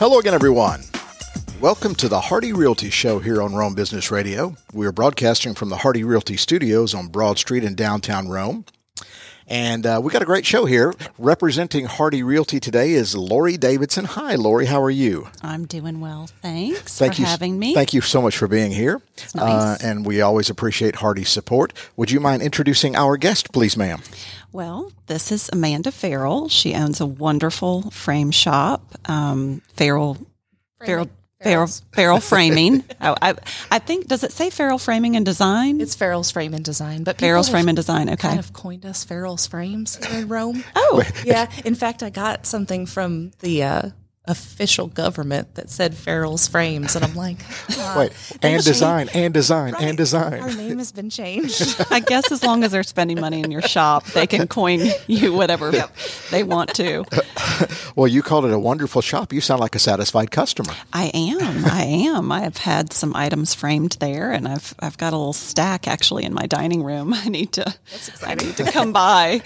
Hello again, everyone. Welcome to the Hardy Realty Show here on Rome Business Radio. We are broadcasting from the Hardy Realty Studios on Broad Street in downtown Rome. And uh, we got a great show here. Representing Hardy Realty today is Lori Davidson. Hi, Lori. How are you? I'm doing well. Thanks Thank for you, having me. Thank you so much for being here. nice. Uh, and we always appreciate Hardy's support. Would you mind introducing our guest, please, ma'am? Well, this is Amanda Farrell. She owns a wonderful frame shop, um, Farrell, Farrell, Farrell Framing. I, I, I think does it say Farrell Framing and Design? It's Farrell's Frame and Design, but have Frame and Design. Okay. kind of coined us Farrell's Frames in Rome. oh, yeah. In fact, I got something from the uh, official government that said Farrell's Frames, and I'm like, uh, Wait, they and changed- design, and design, Right. and design. Our name has been changed. I guess as long as they're spending money in your shop, they can coin you whatever they want to. Well, you called it a wonderful shop. You sound like a satisfied customer. I am. I am. I have had some items framed there, and I've I've got a little stack actually in my dining room. I need to. I need to come by.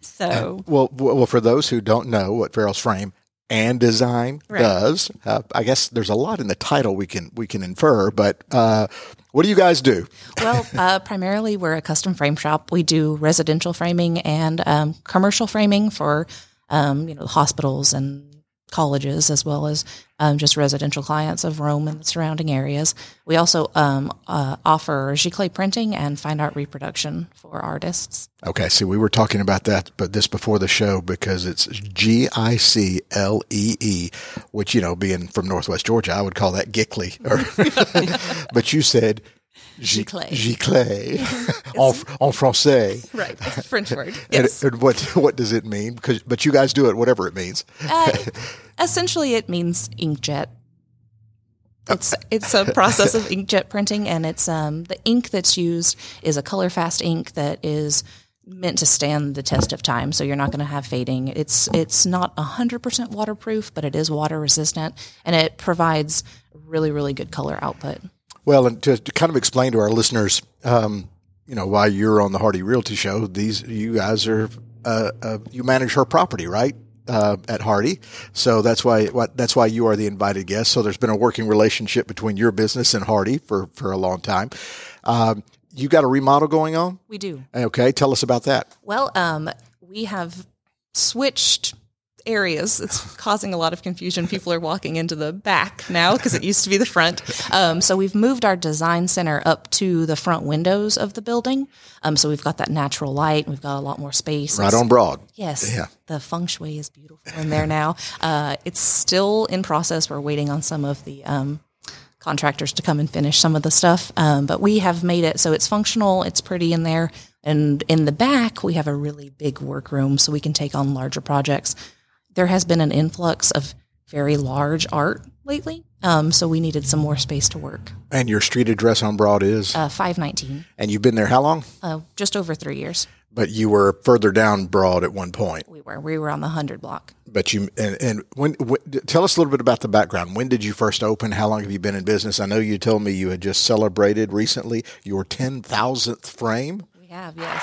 So Well, well, for those who don't know what Farrell's Frame and Design Right. does, uh, I guess there's a lot in the title we can we can infer. But uh, what do you guys do? well, uh, primarily we're a custom frame shop. We do residential framing and um, commercial framing for um, you know hospitals and colleges as well as um, just residential clients of Rome and the surrounding areas. We also um, uh, offer giclée printing and fine art reproduction for artists. Okay, see, we were talking about that, but this before the show because it's G I C L E E, which you know, being from Northwest Georgia, I would call that Gickley. Or, but you said Giclée. Giclée en, en français. Right, French word. And, and what what does it mean? Because but you guys do it whatever it means. Uh, essentially, it means inkjet. It's it's a process of inkjet printing, and it's um, the ink that's used is a color fast ink that is meant to stand the test of time. So you're not going to have fading. It's it's not hundred percent waterproof, but it is water resistant, and it provides really really good color output. Well, and to, to kind of explain to our listeners, um, you know, why you're on the Hardy Realty Show, these you guys are uh, uh, you manage her property, right? Uh, at Hardy, so that's why what that's why you are the invited guest. So there's been a working relationship between your business and Hardy for for a long time. Um, you got a remodel going on, We do. okay? Tell us about that. Well, um, we have switched areas. It's causing a lot of confusion. People are walking into the back now because it used to be the front. Um, so we've moved our design center up to the front windows of the building. Um, so we've got that natural light. We've got a lot more space. Right on Broad. Yes. Yeah. The feng shui is beautiful in there now. Uh, it's still in process. We're waiting on some of the um, contractors to come and finish some of the stuff. Um, but we have made it so it's functional, it's pretty in there. And in the back, we have a really big workroom so we can take on larger projects. There has been an influx of very large art lately. Um, so we needed some more space to work. And your street address on Broad is, Uh, 519, and you've been there how long? uh, just over three years. But you were further down Broad at one point. We were, we were on the 100 block. But you and, and when, when tell us a little bit about the background. When did you first open? How long have you been in business? I know you told me you had just celebrated recently your ten thousandth frame. We have, yes.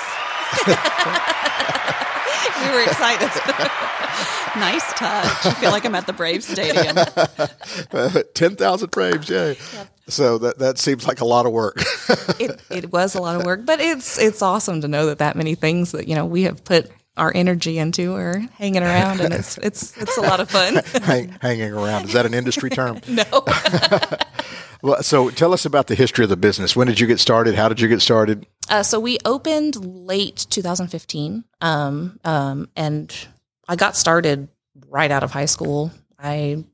we were excited. nice touch. I feel like I'm at the Brave Stadium. ten thousand frames, yay! So that that seems like a lot of work. it, it was a lot of work, but it's it's awesome to know that that many things that you know we have put our energy into are hanging around, and it's it's it's a lot of fun. Hang, hanging around is that an industry term? no, Well, so tell us about the history of the business. When did you get started? How did you get started? uh, so we opened late 2015, um, um, and I got started right out of high school. I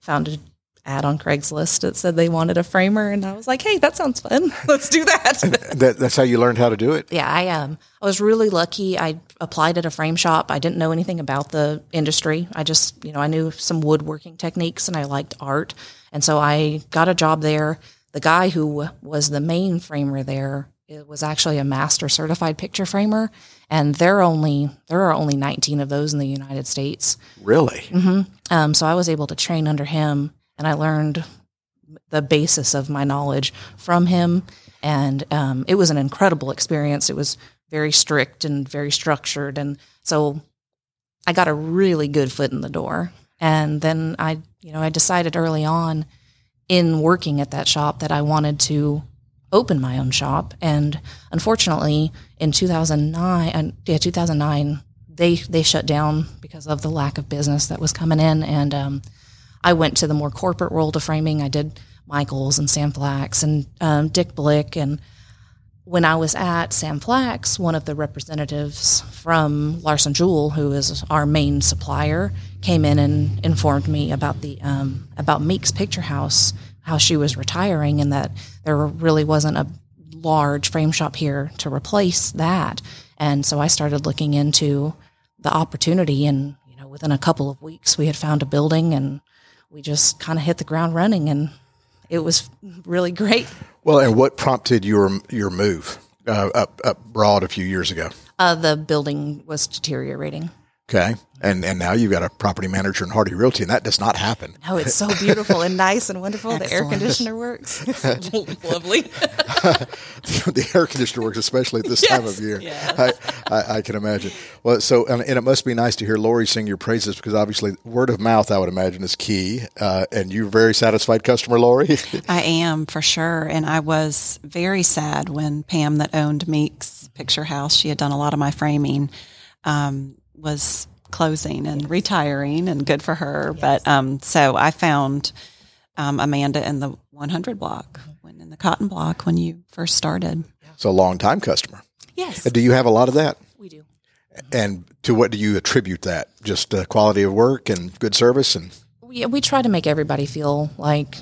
found an ad on Craigslist that said they wanted a framer, and I was like, "Hey, that sounds fun. Let's do that." That, that's how you learned how to do it. yeah, I um I was really lucky. I applied at a frame shop. I didn't know anything about the industry. I just, you know, I knew some woodworking techniques and I liked art. And so I got a job there. The guy who was the main framer there it was actually a master certified picture framer and there only there are only 19 of those in the United States. Really? Hmm. Um, so I was able to train under him, and I learned the basis of my knowledge from him. And um, it was an incredible experience. It was very strict and very structured, and so I got a really good foot in the door. And then I, you know, I decided early on in working at that shop that I wanted to open my own shop. And unfortunately, in 2009, yeah, 2009, they they shut down because of the lack of business that was coming in. And um, I went to the more corporate world of framing. I did Michaels and Sam Flax and um, Dick Blick. And when I was at Sam Flax, one of the representatives from Larson-Juhl, who is our main supplier, came in and informed me about the um, about Meek's Picture House, how she was retiring, and that there really wasn't a large frame shop here to replace that. And so I started looking into the opportunity, and you know, within a couple of weeks, we had found a building, and we just kind of hit the ground running, and it was really great. Well, and what prompted your your move uh, up up broad a few years ago? Uh, the building was deteriorating. Okay, and and now you've got a property manager in Hardy Realty, and that does not happen. Oh, it's so beautiful and nice and wonderful. the air conditioner works. lovely. the air conditioner works, especially at this yes. time of year. Yeah. I, I, I, can imagine. Well, so and, and, it must be nice to hear Lori sing your praises because obviously word of mouth, I would imagine, is key. Uh, and you're a very satisfied customer, Lori. I am for sure, and I was very sad when Pam, that owned Meek's Picture House, she had done a lot of my framing. Um, was closing and retiring, and good for her. Yes. But um, so I found um, Amanda in the 100 block, when in the cotton block when you first started. So a long time customer. Yes. do you have a lot of that? We do. And to what do you attribute that? Just uh, quality of work and good service and. We we try to make everybody feel like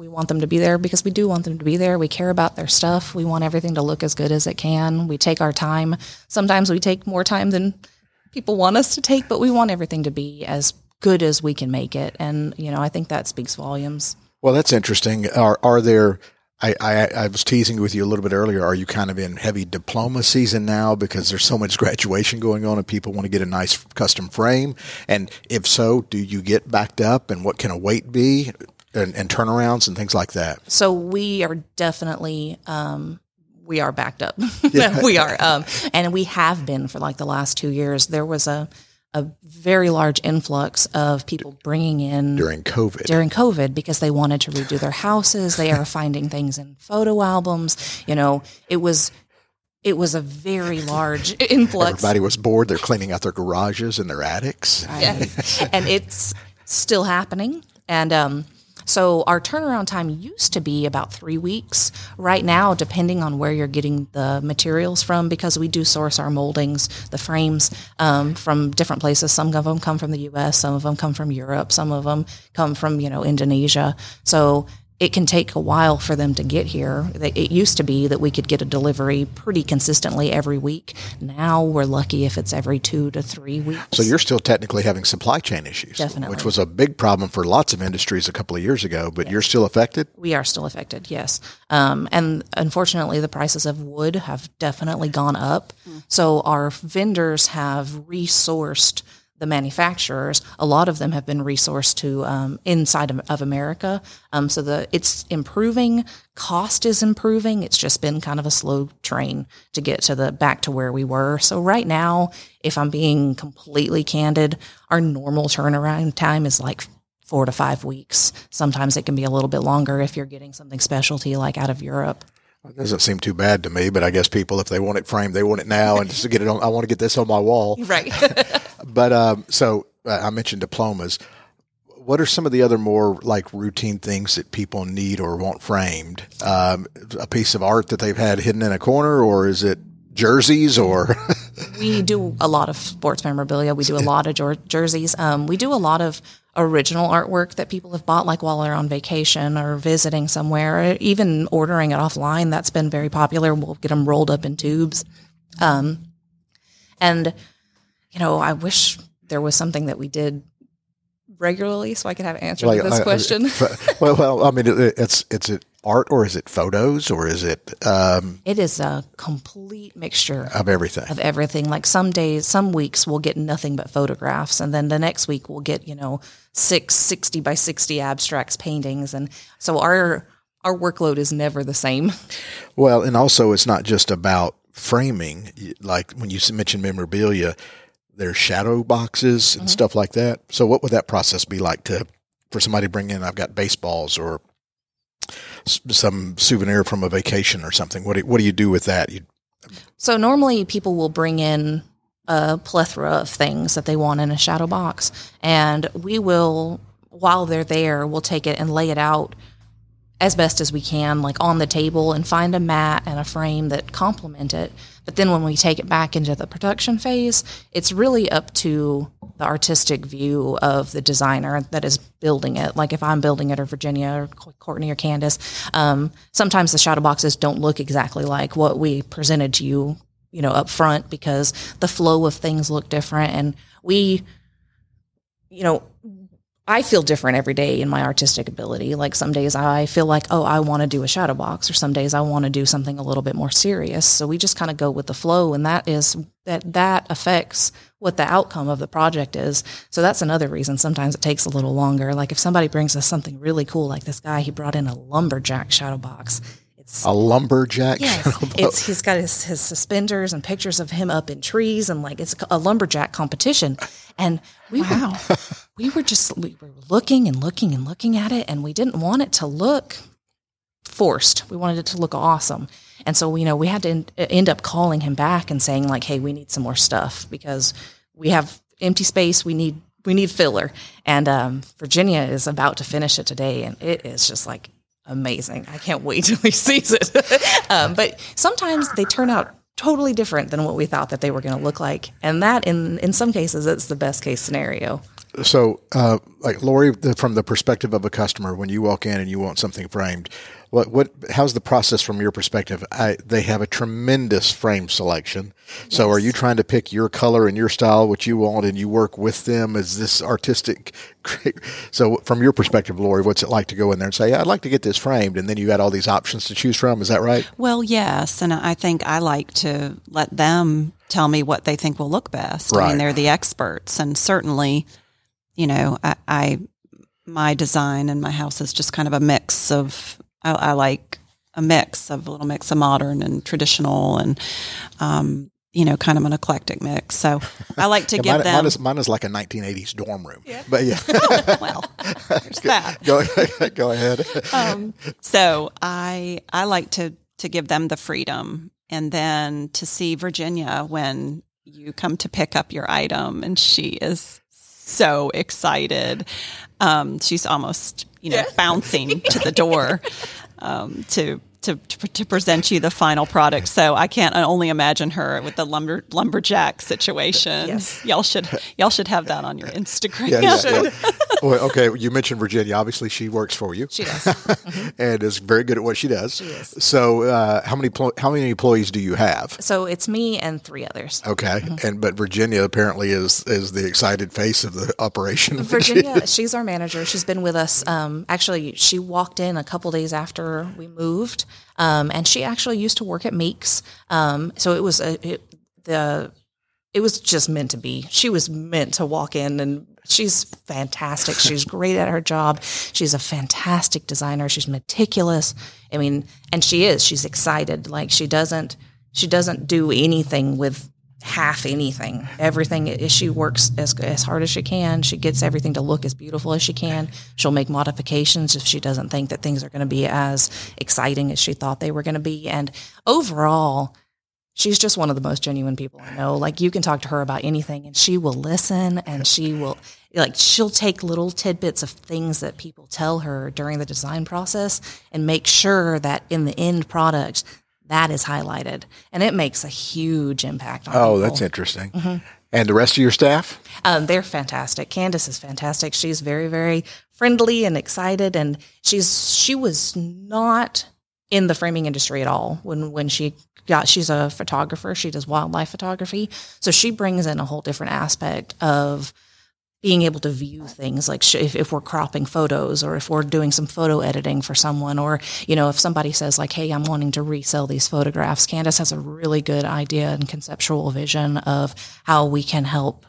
we want them to be there because we do want them to be there. We care about their stuff. We want everything to look as good as it can. We take our time. Sometimes we take more time than people want us to take, but we want everything to be as good as we can make it. And, you know, I think that speaks volumes. Well, that's interesting. Are, are there, I, I, I, was teasing with you a little bit earlier. Are you kind of in heavy diploma season now because there's so much graduation going on and people want to get a nice custom frame? And if so, do you get backed up and what can a wait be and, and turnarounds and things like that? So we are definitely, um, we are backed up. Yeah. we are. Um, and we have been for like the last two years. There was a, a very large influx of people bringing in during COVID. During COVID, because they wanted to redo their houses. They are finding things in photo albums. You know, it was it was a very large influx. Everybody was bored. They're cleaning out their garages and their attics. Yes. and it's still happening. And um, so our turnaround time used to be about three weeks. Right now, depending on where you're getting the materials from, because we do source our moldings, the frames um, from different places. Some of them come from the U.S., some of them come from Europe, some of them come from you know Indonesia. So it can take a while for them to get here. It used to be that we could get a delivery pretty consistently every week. Now we're lucky if it's every two to three weeks. So you're still technically having supply chain issues, definitely, which was a big problem for lots of industries a couple of years ago. But yes. you're still affected. We are still affected, yes. Um, and unfortunately, the prices of wood have definitely gone up. Mm. So our vendors have resourced the manufacturers, a lot of them have been resourced to um, inside of, of America. Um, so the it's improving. Cost is improving. It's just been kind of a slow train to get to the back to where we were. So right now, if I'm being completely candid, our normal turnaround time is like four to five weeks. Sometimes it can be a little bit longer if you're getting something specialty like out of Europe. It doesn't seem too bad to me, but I guess people, if they want it framed, they want it now, and just to get it on, I want to get this on my wall. Right. but um, so uh, I mentioned diplomas. What are some of the other more like routine things that people need or want framed? Um, a piece of art that they've had hidden in a corner, or is it jerseys or we do a lot of sports memorabilia we do a lot of jerseys um, we do a lot of original artwork that people have bought like while they're on vacation or visiting somewhere or even ordering it offline that's been very popular. We'll get them rolled up in tubes. Um, and you know i wish there was something that we did regularly so i could have an answer like, to this question. well, well i mean it, it's it's a art or is it photos or is it um, it is a complete mixture of everything of everything like some days some weeks we'll get nothing but photographs and then the next week we'll get you know six 60 by 60 abstracts paintings and so our our workload is never the same well and also it's not just about framing like when you mentioned memorabilia there's shadow boxes and stuff like that. So what would that process be like to for somebody to bring in? I've got baseballs or some souvenir from a vacation or something. What do, what do you do with that? You, So normally people will bring in a plethora of things that they want in a shadow box, and we will, while they're there, we'll take it and lay it out as best as we can, like on the table, and find a mat and a frame that complement it. But then when we take it back into the production phase, it's really up to the artistic view of the designer that is building it. Like if I'm building it, or Virginia, or Courtney, or Candace, um, sometimes the shadow boxes don't look exactly like what we presented to you, you know, up front because the flow of things look different, and we, you know, I feel different every day in my artistic ability. Like some days I feel like, oh, I want to do a shadow box, or some days I want to do something a little bit more serious. So we just kind of go with the flow, and that is that that affects what the outcome of the project is. So that's another reason sometimes it takes a little longer. Like if somebody brings us something really cool, like this guy, he brought in a lumberjack shadow box. It's a lumberjack. Yes, it's he's got his, his suspenders and pictures of him up in trees and like it's a lumberjack competition. And we Wow. were we were just we were looking and looking and looking at it, and we didn't want it to look forced. We wanted it to look awesome. And so, you know, we had to end, end up calling him back and saying like, "Hey, we need some more stuff because we have empty space. We need we need filler." And um, Virginia is about to finish it today, and it is just like amazing. I can't wait till he sees it. um, but sometimes they turn out totally different than what we thought that they were going to look like, and that in in some cases it's the best case scenario. So, uh, like Lori, the, from the perspective of a customer, when you walk in and you want something framed, what what how's the process from your perspective? I, they have a tremendous frame selection. So, are you trying to pick your color and your style, what you want, and you work with them? Is this artistic? so, from your perspective, Lori, what's it like to go in there and say, "I'd like to get this framed," and then you got all these options to choose from? Is that right? Well, yes, and I think I like to let them tell me what they think will look best. I mean, they're the experts, and certainly, you know, I, I my design and my house is just kind of a mix of. I, I like a mix of a little mix of modern and traditional, and um, you know, kind of an eclectic mix. So I like to Yeah, give mine, them. mine is mine is like a 1980s dorm room. But yeah, well, there's that. go go ahead. um, so I I like to to give them the freedom, and then to see Virginia when you come to pick up your item, and she is so excited. Um, she's almost you know bouncing to the door um, to. To, to, to present you the final product, so I can't only imagine her with the lumber lumberjack situation. Yes. Y'all should y'all should have that on your Instagram. Yeah, yeah, yeah. Well, okay, you mentioned Virginia. Obviously, she works for you. She does. and is very good at what she does. She is. So, uh, how many pl- how many employees do you have? So it's me and three others. Okay, Mm-hmm. and but Virginia apparently is is the excited face of the operation. Virginia, she's our manager. She's been with us. Um, actually, she walked in a couple days after we moved, um, and she actually used to work at Meeks. Um, so it was a, it, the it was just meant to be. She was meant to walk in, and she's fantastic. She's great at her job. She's a fantastic designer. She's meticulous. I mean, and she is. She's excited. Like she doesn't. She doesn't do anything with half anything. Everything she works as as hard as she can. She gets everything to look as beautiful as she can. She'll make modifications if she doesn't think that things are going to be as exciting as she thought they were going to be. And overall, she's just one of the most genuine people I know. Like you can talk to her about anything and she will listen and she will like she'll take little tidbits of things that people tell her during the design process and make sure that in the end product that is highlighted and it makes a huge impact on oh, people. that's interesting. Mm-hmm. And the rest of your staff? Um, they're fantastic. Candace is fantastic. She's very, very friendly and excited, and she's she was not in the framing industry at all when when she got. She's a photographer. She does wildlife photography, so she brings in a whole different aspect of being able to view things like sh- if, if we're cropping photos or if we're doing some photo editing for someone or you know if somebody says like hey i'm wanting to resell these photographs candace has a really good idea and conceptual vision of how we can help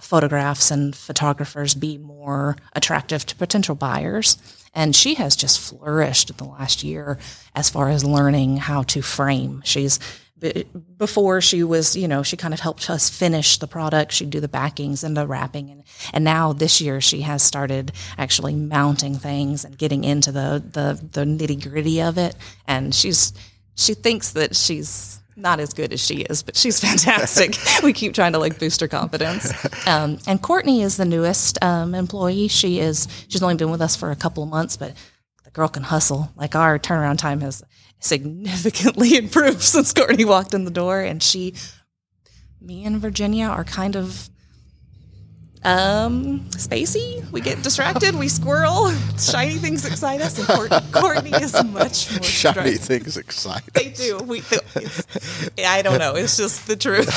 photographs and photographers be more attractive to potential buyers and she has just flourished in the last year as far as learning how to frame she's before she was, you know, she kind of helped us finish the product. She'd do the backings and the wrapping, and and now this year she has started actually mounting things and getting into the the, the nitty gritty of it. And she's she thinks that she's not as good as she is, but she's fantastic. we keep trying to like boost her confidence. Um, and Courtney is the newest um, employee. She is she's only been with us for a couple of months, but the girl can hustle. Like our turnaround time has significantly improved since Courtney walked in the door, and she, me and Virginia are kind of um spacey we get distracted we squirrel shiny things excite us and Courtney, Courtney is much more Shiny structured. things excite. They do. We, it's, I don't know. It's just the truth.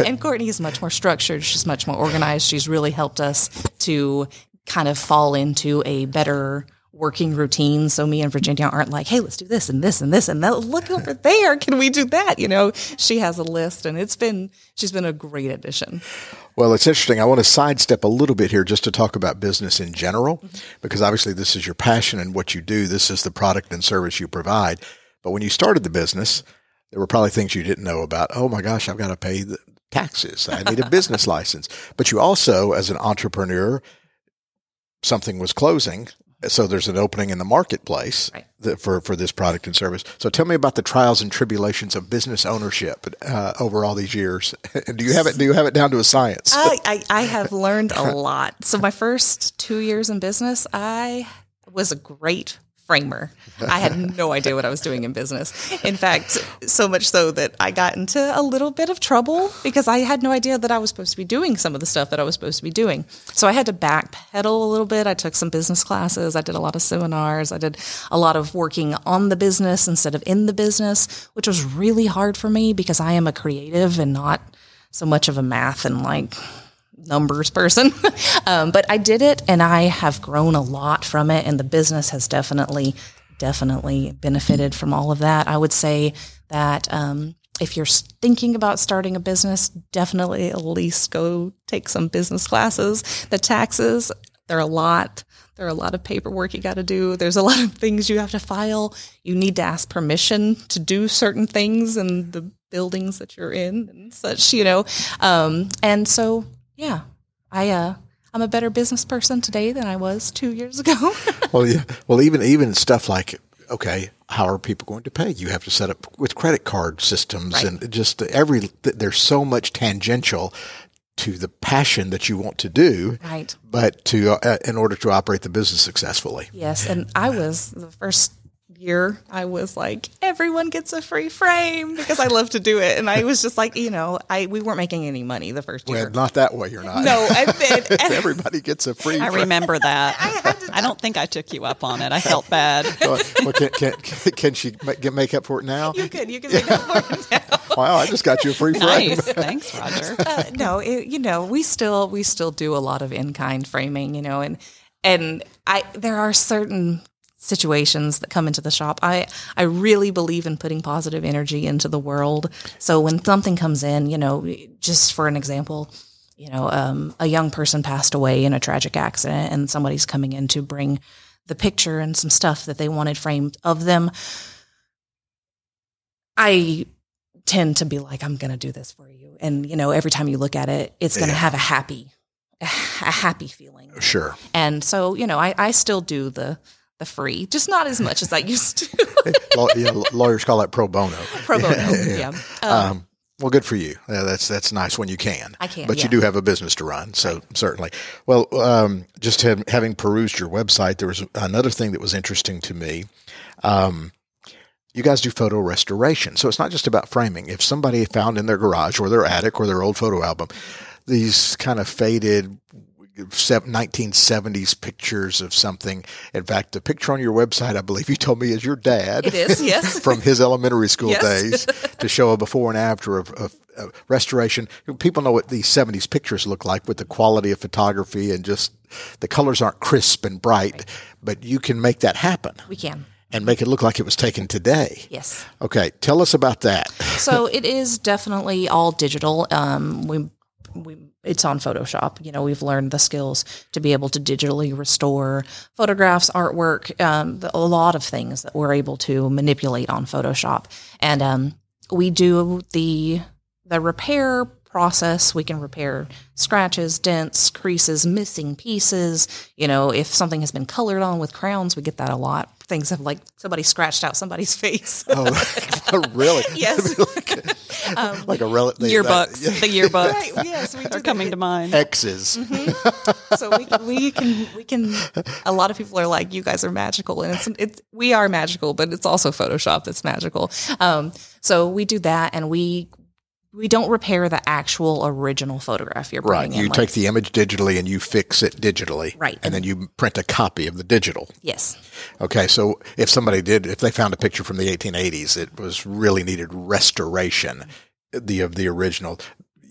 and Courtney is much more structured. She's much more organized. She's really helped us to kind of fall into a better working routine. So me and Virginia aren't like, hey, let's do this and this and this and that. Look over there. Can we do that? You know, she has a list and it's been, she's been a great addition. Well, it's interesting. I want to sidestep a little bit here just to talk about business in general, mm-hmm. because obviously this is your passion and what you do. This is the product and service you provide. But when you started the business, there were probably things you didn't know about. Oh my gosh, I've got to pay the taxes. I need a business license. But you also, as an entrepreneur, something was closing. So there's an opening in the marketplace Right. for, for this product and service. So tell me about the trials and tribulations of business ownership uh, over all these years. do you have it? Do you have it down to a science? I, I, I have learned a lot. So my first two years in business, I was a great framer. I had no idea what I was doing in business. In fact, so much so that I got into a little bit of trouble because I had no idea that I was supposed to be doing some of the stuff that I was supposed to be doing. So I had to backpedal a little bit. I took some business classes. I did a lot of seminars. I did a lot of working on the business instead of in the business, which was really hard for me because I am a creative and not so much of a math and like numbers person. um, but I did it and I have grown a lot from it. And the business has definitely, definitely benefited from all of that. I would say that um, if you're thinking about starting a business, definitely at least go take some business classes. The taxes, they're a lot. There are a lot of paperwork you got to do. There's a lot of things you have to file. You need to ask permission to do certain things in the buildings that you're in and such, you know. Um, and so, yeah, I uh, I'm a better business person today than I was two years ago. Well, yeah. Well, even even stuff like okay, how are people going to pay? You have to set up with credit card systems Right. and just every. th- There's so much tangential to the passion that you want to do, right. but to uh, in order to operate the business successfully. Yes, and I was the first year I was like everyone gets a free frame because I love to do it and I was just like you know I we weren't making any money the first year. Well, not that way. You're not. no, and then and Everybody gets a free. I remember that. I don't think I took you up on it. I felt bad. well, can, can, can she get make up for it now? you can you can make it for it now. Wow, I just got you a free frame. Nice. Thanks, Roger. uh, no, it, you know, we still we still do a lot of in kind framing, you know, and and I there are certain situations that come into the shop. I I really believe in putting positive energy into the world. So when something comes in, you know, just for an example, you know, um, a young person passed away in a tragic accident, and somebody's coming in to bring the picture and some stuff that they wanted framed of them. I tend to be like, I'm going to do this for you. And, you know, every time you look at it, it's going to Yeah. have a happy, a happy feeling. Sure. And so, you know, I, I still do the, the free, just not as much as I used to. Yeah, lawyers call that pro bono. Pro bono. Yeah. Um, Um, well, good for you. Yeah, that's that's nice when you can. I can, but you do have a business to run, so certainly. Well, um, just have, having perused your website, there was another thing that was interesting to me. Um, you guys do photo restoration, so it's not just about framing. If somebody found in their garage or their attic or their old photo album these kind of faded. Sev- 1970s pictures of something. In fact, the picture on your website, I believe you told me, is your dad it is, yes. from his elementary school Yes. days to show a before and after of, of, restoration. People know what these 70s pictures look like with the quality of photography and just the colors aren't crisp and bright, but you can make that happen we can. and make it look like it was taken today. Yes. Okay, tell us about that. so it is definitely all digital. Um, we we it's on Photoshop. You know, we've learned the skills to be able to digitally restore photographs, artwork, um, a lot of things that we're able to manipulate on Photoshop. And um, we do the the repair process. We can repair scratches, dents, creases, missing pieces. You know, if something has been colored on with crowns, we get that a lot. Things have like somebody scratched out somebody's face. Oh, really? yes. like a relative Yearbooks, the yearbooks Right, yes, we do are coming to mind. X's. so we can, we can we can a lot of people are like you guys are magical and it's it's we are magical but it's also photoshop that's magical um so we do that and we we don't repair the actual original photograph you're Right. bringing in You like- take the image digitally and you fix it digitally. Right. And then you print a copy of the digital. yes Okay. So if somebody did, if they found a picture from the 1880s, it was really needed restoration, the of the original.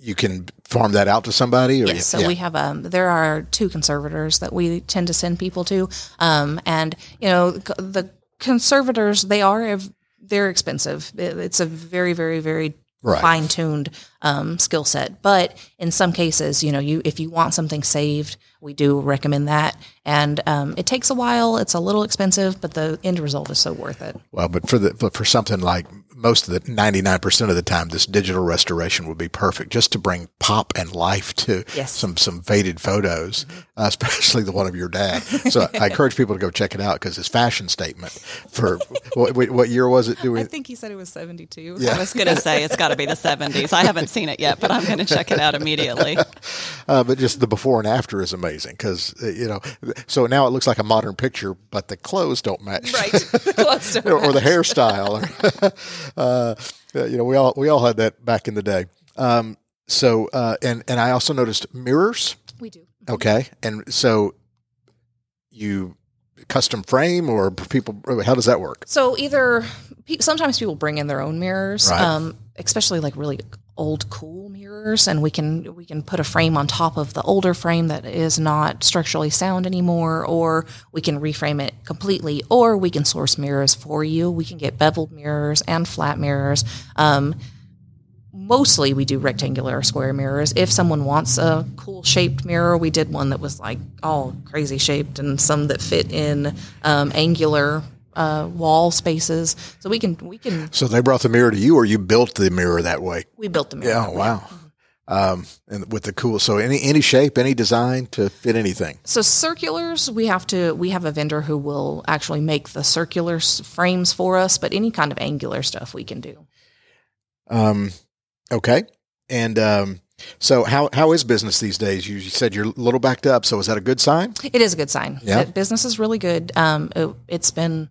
You can farm that out to somebody, or Yes, so yeah. we have um, there are two conservators that we tend to send people to, um, and you know the conservators they are they're expensive. It's a very very very Right. fine tuned um, skill set, but in some cases, you know, you if you want something saved, we do recommend that, and um, it takes a while. It's a little expensive, but the end result is so worth it. Well, but for the but for something like most of the ninety nine percent of the time, this digital restoration would be perfect, just to bring pop and life to Yes. some some faded photos, uh, especially the one of your dad. So I encourage people to go check it out because his fashion statement for what, what what year was it? Do we, I think he said it was seventy two. yeah. I was going to say it's got to be the 70s. I haven't seen it yet, but I'm going to check it out immediately. uh, but just the before and after is amazing because you know. So now it looks like a modern picture, but the clothes don't match. Right, Close to or, or the hairstyle. uh, you know, we all we all had that back in the day. Um, so, uh, and and I also noticed mirrors. we do. Okay, and so you custom frame or people? How does that work? So either sometimes people bring in their own mirrors, Right. um, especially like really old cool mirrors, and we can we can put a frame on top of the older frame that is not structurally sound anymore, or we can reframe it completely, or we can source mirrors for you. We can get beveled mirrors and flat mirrors. Um, mostly we do rectangular or square mirrors. If someone wants a cool shaped mirror, we did one that was like all crazy shaped and some that fit in um, angular uh, wall spaces. So we can we can So they brought the mirror to you, or you built the mirror that way? we built the mirror. Yeah. Wow. Um, and with the cool, so any any shape, any design to fit anything. So circulars, we have to we have a vendor who will actually make the circular s- frames for us, but any kind of angular stuff we can do. Um, okay. And um, so how how is business these days? You said you're a little backed up. So is that a good sign? It is a good sign. Yeah. Business is really good. Um, it, it's been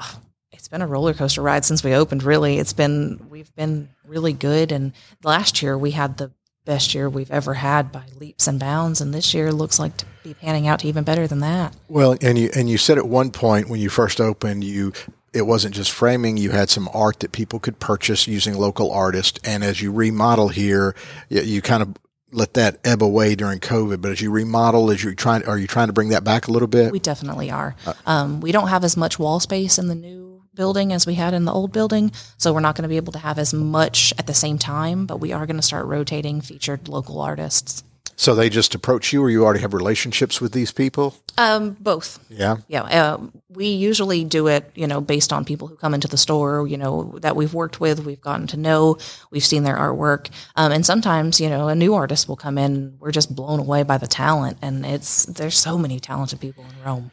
it's been a roller coaster ride since we opened. Really, it's been we've been really good. And last year we had the best year we've ever had by leaps and bounds, and this year looks like to be panning out to even better than that. Well, and you and you said at one point when you first opened, you it wasn't just framing. You had some art that people could purchase using local artists, and as you remodel here, you, you kind of let that ebb away during COVID. But as you remodel, as you're trying, are you trying to bring that back a little bit? We definitely are. Um, we don't have as much wall space in the new building as we had in the old building, so we're not going to be able to have as much at the same time. But we are going to start rotating featured local artists. So they just approach you, or you already have relationships with these people? Um, both. Yeah. Yeah, uh, we usually do it, you know, based on people who come into the store, you know, that we've worked with, we've gotten to know, we've seen their artwork, um, and sometimes, you know, a new artist will come in. We're just blown away by the talent, and it's there's so many talented people in Rome.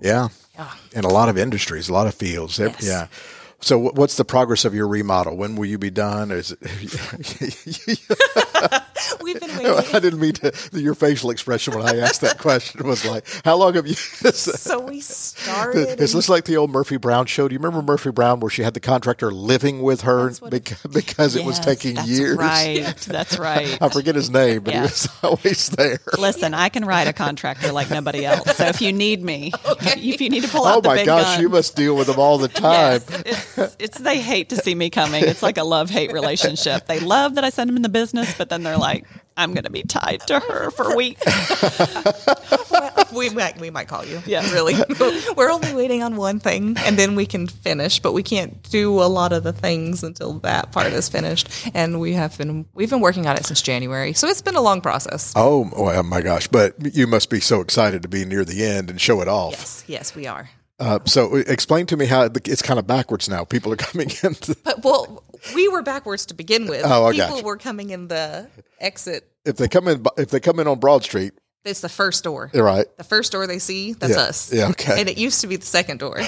Yeah. Yeah. In a lot of industries, a lot of fields. Yes. Yeah. So what's the progress of your remodel? When will you be done? Is it, We've been waiting. I didn't mean to. Your facial expression when I asked that question was like, "How long have you?" so we started. Is this like the old Murphy Brown show? Do you remember Murphy Brown where she had the contractor living with her That's it- because, because it was Yes, taking that's years? Right. That's right. I forget his name, but Yeah. he was always there. Listen, I can ride a contractor like nobody else. So if you need me, if you need to pull out Oh my big gosh, guns, you must deal with them all the time. Yes, it's, it's they hate to see me coming. It's like a love hate relationship. They love that I send them in the business, but then they're like, I'm going to be tied to her for weeks. we might we might call you. Yeah. really. We're only waiting on one thing, and then we can finish. But we can't do a lot of the things until that part is finished. And we have been we've been working on it since January, so it's been a long process. Oh, oh my gosh! But you must be so excited to be near the end and show it off. Yes, yes, we are. Uh, so explain to me how it's kind of backwards now. People are coming in. To, But well, we were backwards to begin with. Oh, I People gotcha. were coming in the exit. If they come in, if they come in on Broad Street, It's the first door. right. The first door they see, that's Yeah. us. Yeah, okay. And it used to be the second door.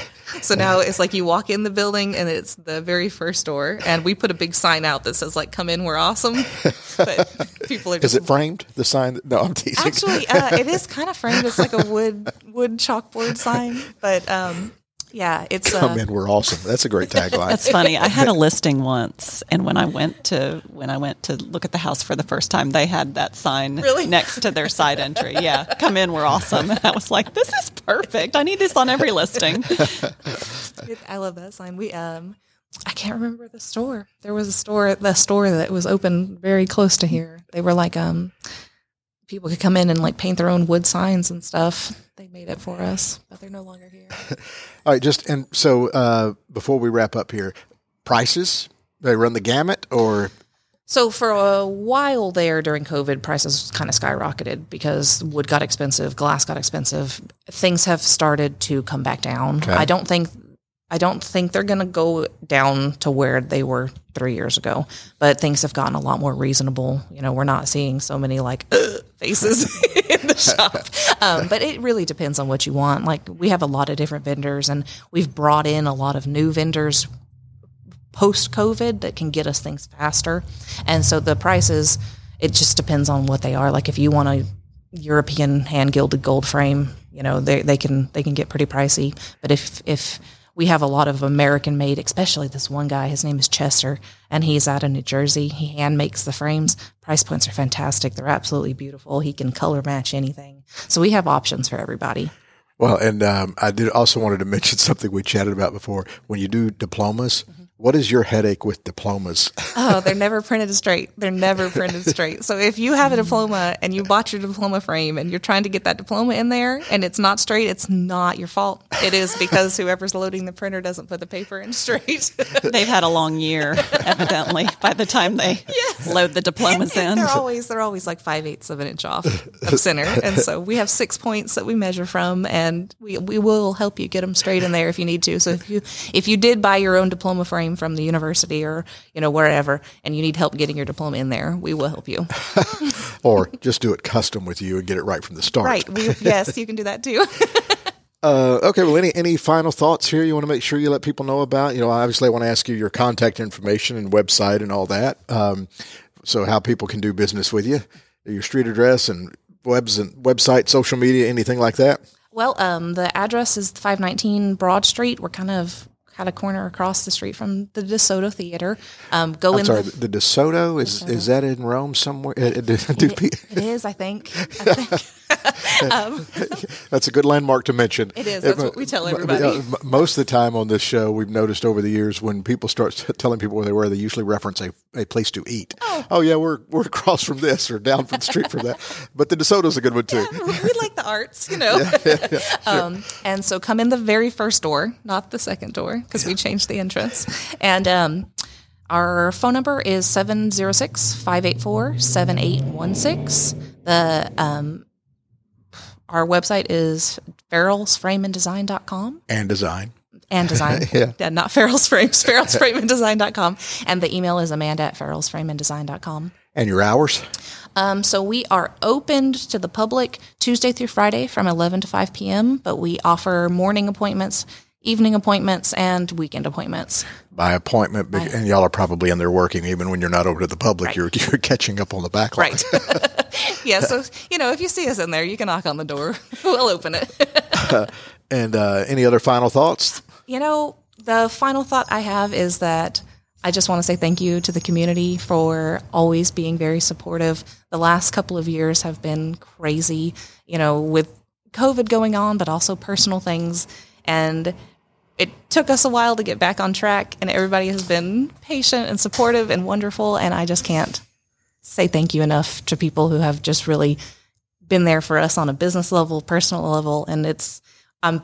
So now it's like you walk in the building and it's the very first door. And we put a big sign out that says like, come in, we're awesome. But people are just. Is it framed? The sign? No, I'm teasing. Actually, uh, it is kind of framed. It's like a wood wood chalkboard sign, but um, yeah, it's uh, come in, we're awesome. That's a great tagline. That's funny. I had a listing once, and when I went to when I went to look at the house for the first time, they had that sign Really? next to their side entry. Yeah, come in, we're awesome. And I was like, this is perfect. I need this on every listing. I love that sign. We um, I can't remember the store. There was a store, the store that was open very close to here. They were like um, people could come in and like paint their own wood signs and stuff. They made it for us, but they're no longer here. All right, just and so uh, before we wrap up here, prices they run the gamut, or So for a while there during COVID, prices kind of skyrocketed because wood got expensive, glass got expensive. Things have started to come back down. I don't think I don't think they're going to go down to where they were three years ago, but things have gotten a lot more reasonable. You know, we're not seeing so many like "Ugh," faces in the shop. Um, but it really depends on what you want. Like we have a lot of different vendors, and we've brought in a lot of new vendors post COVID that can get us things faster. And so the prices, it just depends on what they are. Like if you want a European hand gilded gold frame, you know, they, they can they can get pretty pricey. But if if we have a lot of American made, especially this one guy, his name is Chester, and he's out of New Jersey. He hand makes the frames. Price points are fantastic. They're absolutely beautiful. He can color match anything. So we have options for everybody. well, and um, I did also wanted to mention something we chatted about before. When you do diplomas, Mm-hmm. What is your headache with diplomas? Oh, they're never printed straight. They're never printed straight. So if you have a diploma and you bought your diploma frame and you're trying to get that diploma in there and it's not straight, it's not your fault. It is because whoever's loading the printer doesn't put the paper in straight. They've had a long year, evidently, by the time they load the diplomas in. they're always they're always like five eighths of an inch off of center, and so we have six points that we measure from, and we we will help you get them straight in there if you need to. So if you if you did buy your own diploma frame from the university or you know wherever, and you need help getting your diploma in there, we will help you. or just do it custom with you and get it right from the start? Right? We, yes, you can do that too. Uh, okay. Well, any any final thoughts here you want to make sure you let people know about? You know, obviously, I want to ask you your contact information and website and all that. Um, so how people can do business with you, your street address and webs and website, social media, anything like that. well, um, the address is 519 Broad Street. We're kind of had a corner across the street from the DeSoto Theater. Um, go I'm in sorry, the, the DeSoto is is that in Rome somewhere? Do pe- it is, I think. I think. Um, That's a good landmark to mention. It is. That's what we tell everybody. uh, Most of the time on this show, we've noticed over the years when people start telling people where they were, they usually reference a, a place to eat. Oh. yeah, we're we're across from this or down from the street from that. But the DeSoto's a good one too. we like the arts, you know. um, and so come in the very first door, not the second door, because we changed the entrance. And um, our phone number is 706 584 7816. The um, Our website is farrellsframeanddesign.com And design. and design. Yeah. not Farrell's Frames, farrellsframeanddesign.com. And the email is amanda at farrellsframeanddesign.com. And your hours? Um, so we are opened to the public Tuesday through Friday from 11 to 5 p.m., but we offer morning appointments, evening appointments, and weekend appointments. By appointment, and y'all are probably in there working even when you're not open to the public. You're you're catching up on the backlog. Right. yeah. So, you know, if you see us in there, you can knock on the door. we'll open it. And uh, any other final thoughts? You know, the final thought I have is that I just want to say thank you to the community for always being very supportive. The last couple of years have been crazy, you know, with COVID going on, but also personal things. And it took us a while to get back on track, and everybody has been patient and supportive and wonderful. And I just can't say thank you enough to people who have just really been there for us on a business level, personal level. And it's, I'm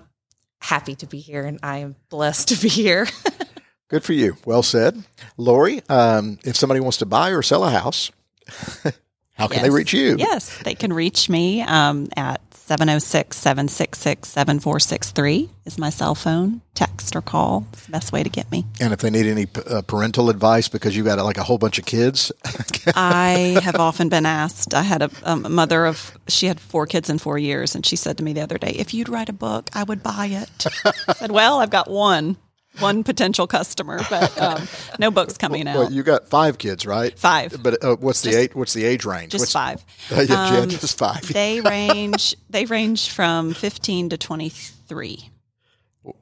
happy to be here and I am blessed to be here. Good for you. Well said. Lori, um, if somebody wants to buy or sell a house, how can they reach you? Yes, they can reach me um, at 706 766 7463 is my cell phone. Text or call. It's the best way to get me. And if they need any uh, parental advice because you got like a whole bunch of kids, I have often been asked. I had a, um, a mother of, she had four kids in four years, and she said to me the other day, if you'd write a book, I would buy it. I said, well, I've got one. One potential customer, but um, no books coming out. well, you got five kids, right? Five. But uh, what's the Just- age? What's the age range? just What's- five. Uh, yeah, yeah, Um, just five. they range. They range from fifteen to twenty three.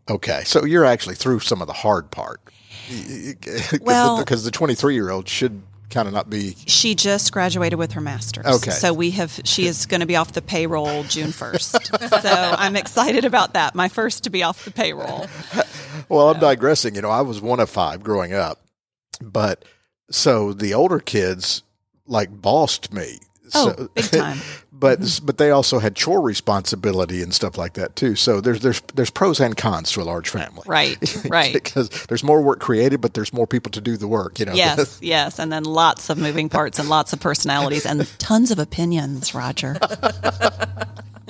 Okay, so you're actually through some of the hard part. Well- because the 23 year old should kind of not be. She just graduated with her master's. Okay. So we have. She is going to be off the payroll June first. so I'm excited about that. My first to be off the payroll. Well, I'm digressing. You know, I was one of five growing up, but so the older kids like bossed me. Oh, So- big time. but mm-hmm. but they also had chore responsibility and stuff like that too. So there's there's there's pros and cons to a large family. Right. Right. because there's more work created, but there's more people to do the work. You know. Yes, yes, and then lots of moving parts and lots of personalities and tons of opinions, Roger.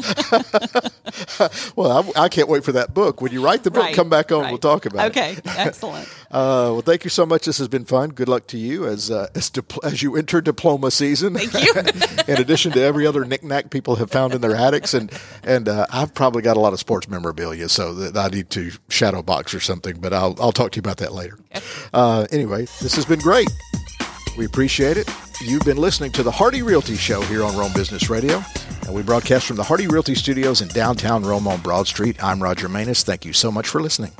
well, I, I can't wait for that book. When you write the book, Right, come back on. right. We'll talk about it. Okay, excellent. Uh, well, thank you so much. This has been fun. Good luck to you as uh, as, dipl- as you enter diploma season. Thank you. In addition to every other knickknack people have found in their attics, and and uh, I've probably got a lot of sports memorabilia, so that I need to shadow box or something. But I'll I'll talk to you about that later. Uh, anyway, this has been great. We appreciate it. You've been listening to the Hardy Realty Show here on Rome Business Radio, and we broadcast from the Hardy Realty Studios in downtown Rome on Broad Street. I'm Roger Manus. Thank you so much for listening.